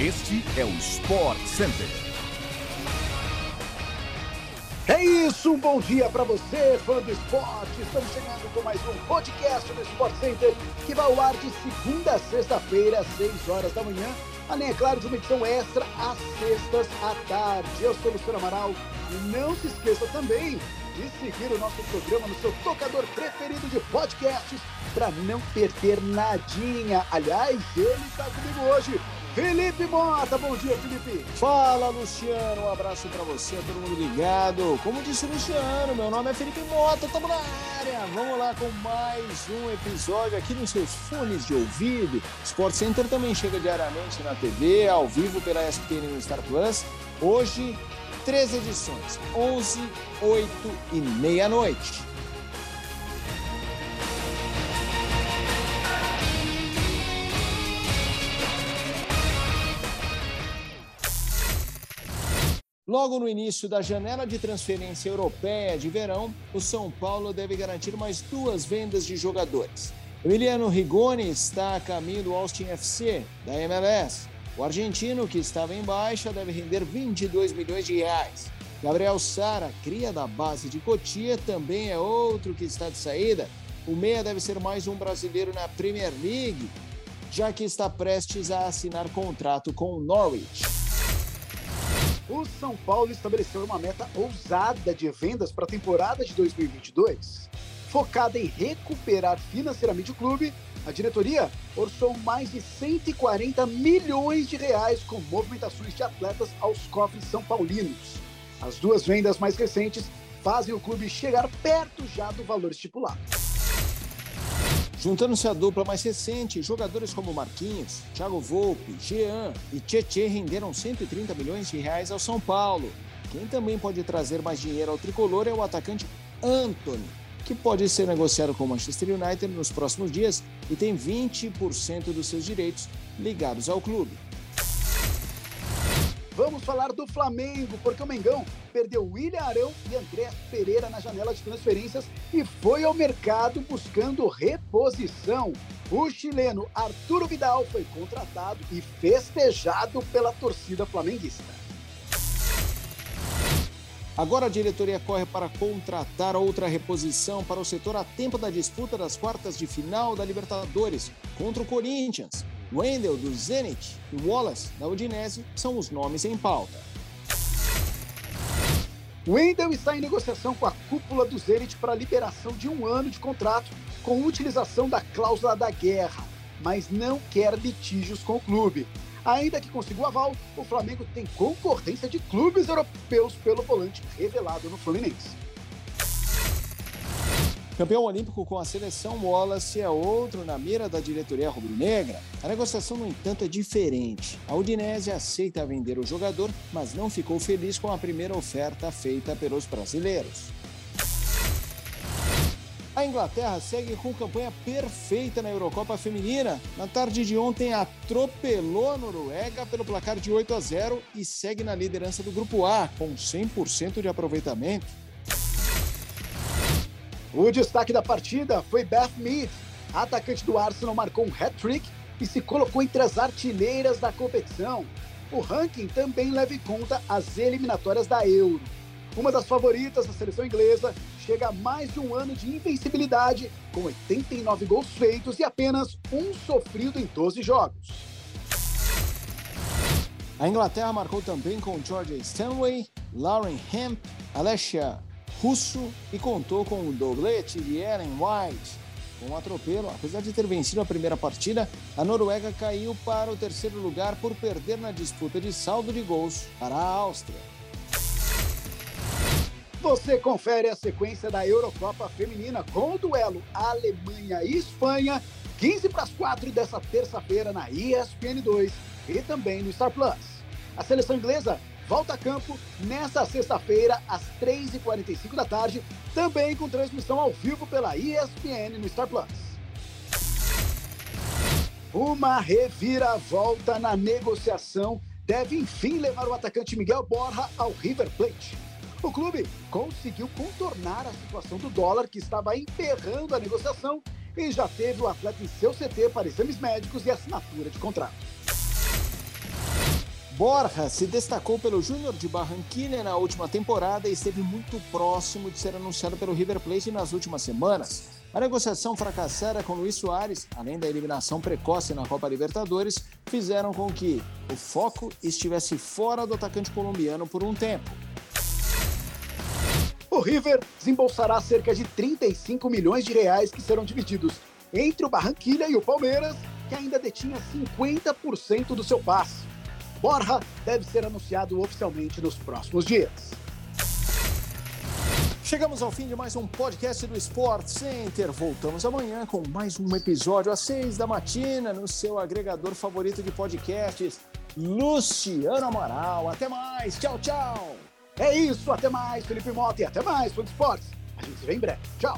Este é o Sport Center. É isso, um bom dia para você, fã do esporte. Estamos chegando com mais um podcast do Sport Center, que vai ao ar de segunda a sexta-feira, às 6 horas da manhã, além, é claro, de uma edição extra às sextas à tarde. Eu sou o Luciano Amaral não se esqueça também de seguir o nosso programa no seu tocador preferido de podcasts para não perder nadinha. Aliás, ele está comigo hoje. Felipe Mota, bom dia, Felipe. Fala, Luciano, um abraço para você, todo mundo ligado. Como disse o Luciano, meu nome é Felipe Mota, estamos na área. Vamos lá com mais um episódio aqui nos seus fones de ouvido. Sport Center também chega diariamente na TV, ao vivo pela ESPN no Star Plus. Hoje, três edições, 11, 8 e meia-noite. Logo no início da janela de transferência europeia de verão, o São Paulo deve garantir mais duas vendas de jogadores. Emiliano Rigoni está a caminho do Austin FC, da MLS. O argentino, que estava em baixa, deve render 22 milhões de reais. Gabriel Sara, cria da base de Cotia, também é outro que está de saída. O meia deve ser mais um brasileiro na Premier League, já que está prestes a assinar contrato com o Norwich. O São Paulo estabeleceu uma meta ousada de vendas para a temporada de 2022. Focada em recuperar financeiramente o clube, a diretoria orçou mais de 140 milhões de reais com movimentações de atletas aos cofres são paulinos. As duas vendas mais recentes fazem o clube chegar perto já do valor estipulado. Juntando-se à dupla mais recente, jogadores como Marquinhos, Thiago Volpe, Jean e Tietê renderam 130 milhões de reais ao São Paulo. Quem também pode trazer mais dinheiro ao tricolor é o atacante Anthony, que pode ser negociado com o Manchester United nos próximos dias e tem 20% dos seus direitos ligados ao clube. Vamos falar do Flamengo, porque o Mengão perdeu William Arão e André Pereira na janela de transferências e foi ao mercado buscando reposição. O chileno Arturo Vidal foi contratado e festejado pela torcida flamenguista. Agora a diretoria corre para contratar outra reposição para o setor a tempo da disputa das quartas de final da Libertadores contra o Corinthians. Wendel, do Zenit, e Wallace, da Udinese, são os nomes em pauta. Wendel está em negociação com a cúpula do Zenit para liberação de um ano de contrato com utilização da cláusula da guerra, mas não quer litígios com o clube. Ainda que consiga o aval, o Flamengo tem concorrência de clubes europeus pelo volante revelado no Fluminense. Campeão olímpico com a seleção Wallace é outro na mira da diretoria rubro-negra. A negociação, no entanto, é diferente. A Udinese aceita vender o jogador, mas não ficou feliz com a primeira oferta feita pelos brasileiros. A Inglaterra segue com campanha perfeita na Eurocopa Feminina. Na tarde de ontem, atropelou a Noruega pelo placar de 8 a 0 e segue na liderança do Grupo A, com 100% de aproveitamento. O destaque da partida foi Beth Mead. Atacante do Arsenal marcou um hat-trick e se colocou entre as artilheiras da competição. O ranking também leva em conta as eliminatórias da Euro. Uma das favoritas da seleção inglesa chega a mais de um ano de invencibilidade, com 89 gols feitos e apenas um sofrido em 12 jogos. A Inglaterra marcou também com George Stanley, Lauren Hemp, Alessia russo e contou com o doblete de Ellen White. Com o atropelo, apesar de ter vencido a primeira partida, a Noruega caiu para o terceiro lugar por perder na disputa de saldo de gols para a Áustria. Você confere a sequência da Eurocopa Feminina com o duelo Alemanha e Espanha, 15 para as 4 dessa terça-feira na ESPN 2 e também no Star Plus. A seleção inglesa volta a campo nesta sexta-feira, às 3h45 da tarde, também com transmissão ao vivo pela ESPN no Star Plus. Uma reviravolta na negociação deve enfim levar o atacante Miguel Borja ao River Plate. O clube conseguiu contornar a situação do dólar que estava emperrando a negociação e já teve o atleta em seu CT para exames médicos e assinatura de contrato. Borja se destacou pelo Júnior de Barranquilla na última temporada e esteve muito próximo de ser anunciado pelo River Plate nas últimas semanas. A negociação fracassada com Luiz Soares, além da eliminação precoce na Copa Libertadores, fizeram com que o foco estivesse fora do atacante colombiano por um tempo. O River desembolsará cerca de 35 milhões de reais que serão divididos entre o Barranquilla e o Palmeiras, que ainda detinha 50% do seu passe. Borja deve ser anunciado oficialmente nos próximos dias. Chegamos ao fim de mais um podcast do Sport Center. Voltamos amanhã com mais um episódio às seis da matina no seu agregador favorito de podcasts. Luciano Amaral. Até mais. Tchau, tchau. É isso. Até mais, Felipe Mota. E até mais, Fã Esportes. A gente se vê em breve. Tchau.